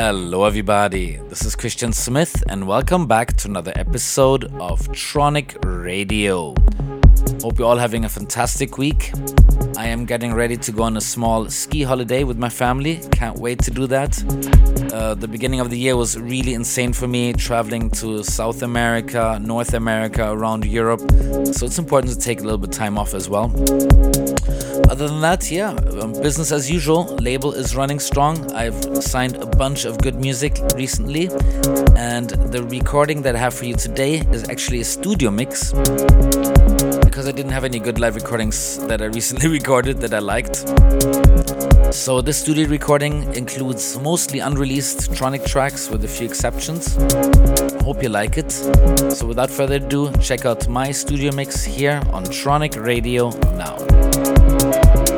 Hello, everybody. This is Christian Smith, and welcome back to another episode of Tronic Radio. Hope you're all having a fantastic week. I am getting ready to go on a small ski holiday with my family. Can't wait to do that. Uh, the beginning of the year was really insane for me, traveling to South America, North America, around Europe. So it's important to take a little bit of time off as well. Other than that, yeah, um, business as usual. Label is running strong. I've signed a bunch of good music recently, and the recording that I have for you today is actually a studio mix because I didn't have any good live recordings that I recently recorded that I liked. So this studio recording includes mostly unreleased Tronic tracks with a few exceptions. Hope you like it. So without further ado, check out my studio mix here on Tronic Radio now.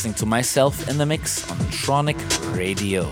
Listening to myself in the mix on Tronic Radio.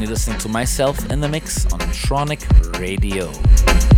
And you're listening to myself in the mix on Tronic Radio.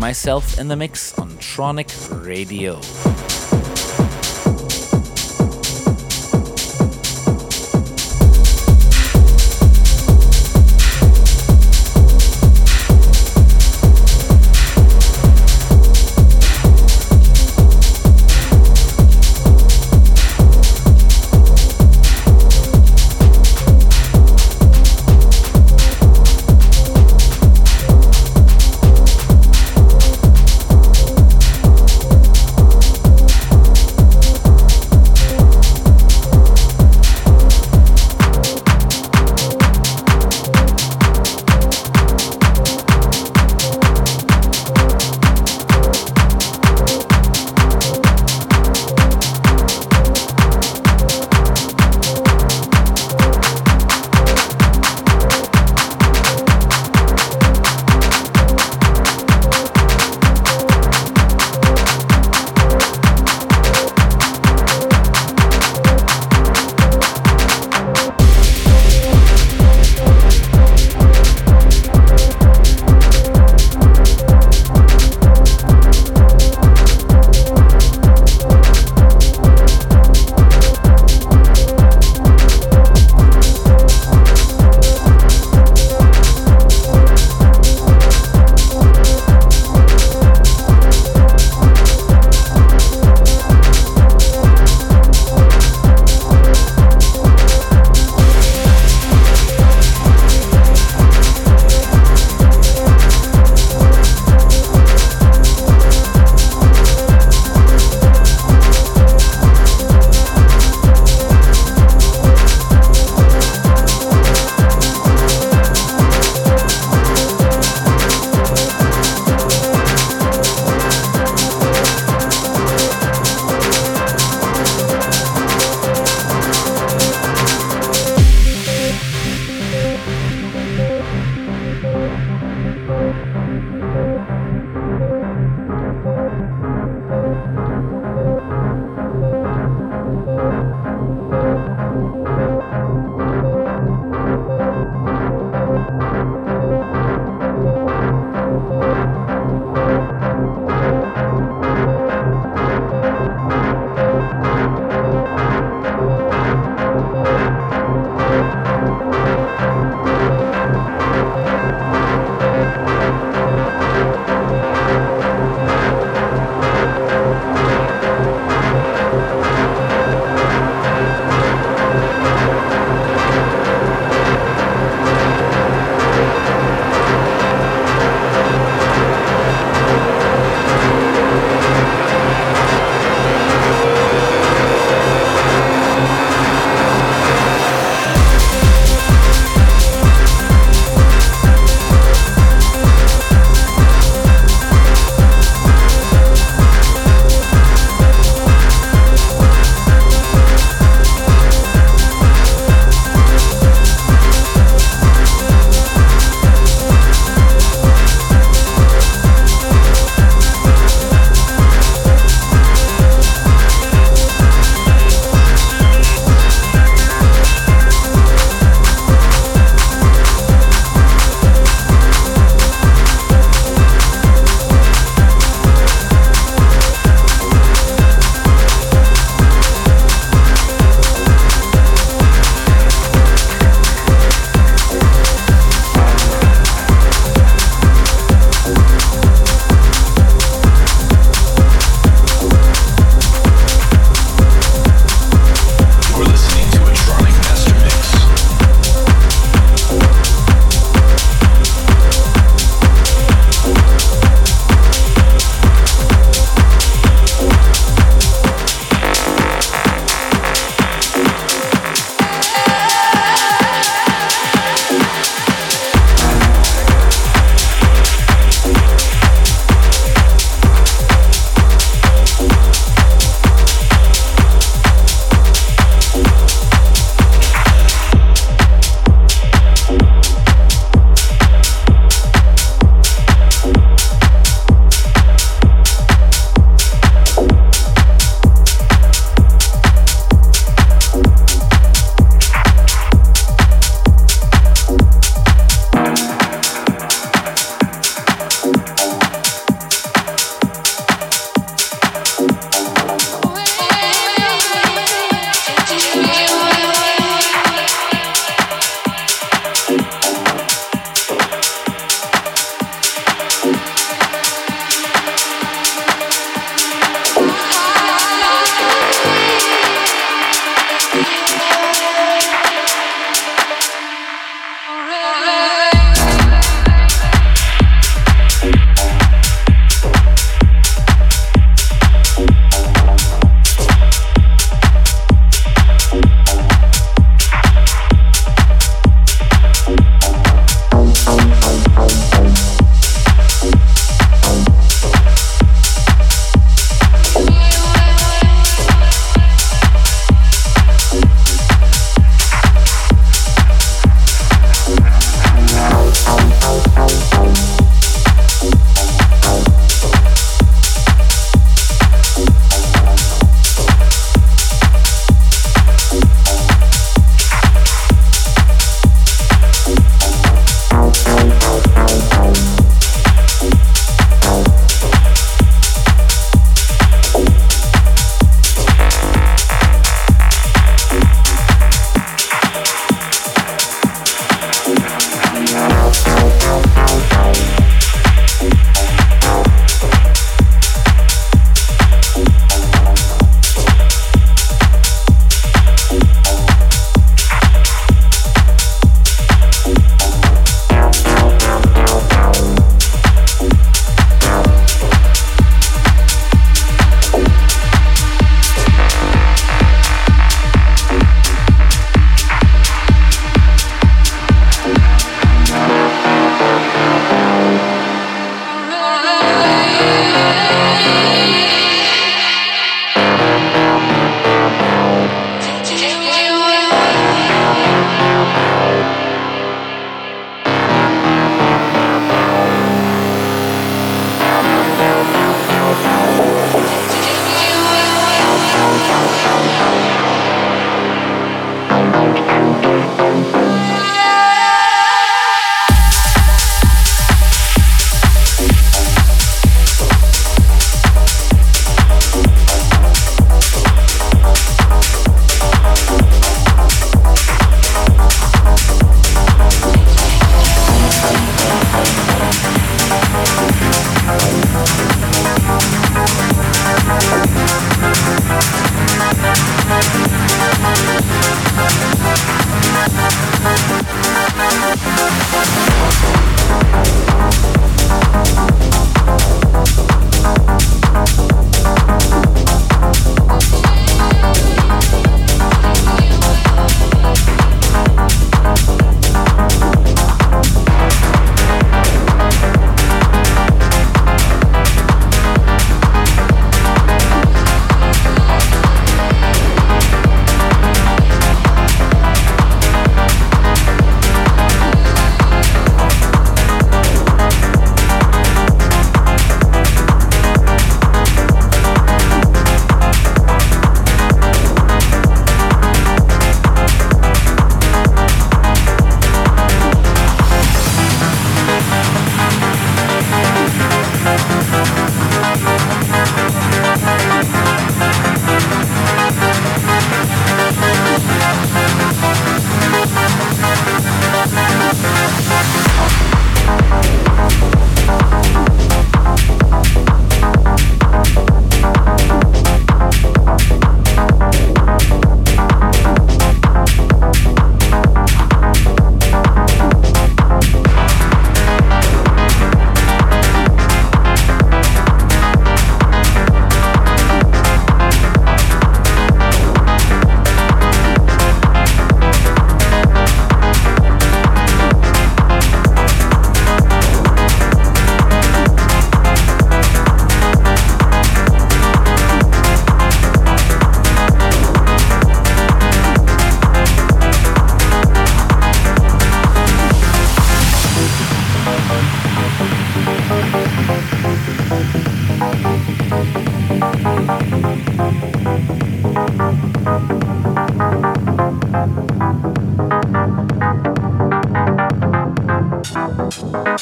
Myself in the mix on Tronic Radio.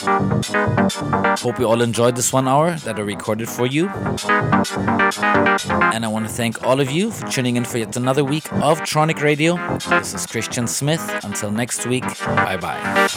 Hope you all enjoyed this one hour that I recorded for you. And I want to thank all of you for tuning in for yet another week of Tronic Radio. This is Christian Smith. Until next week, bye bye.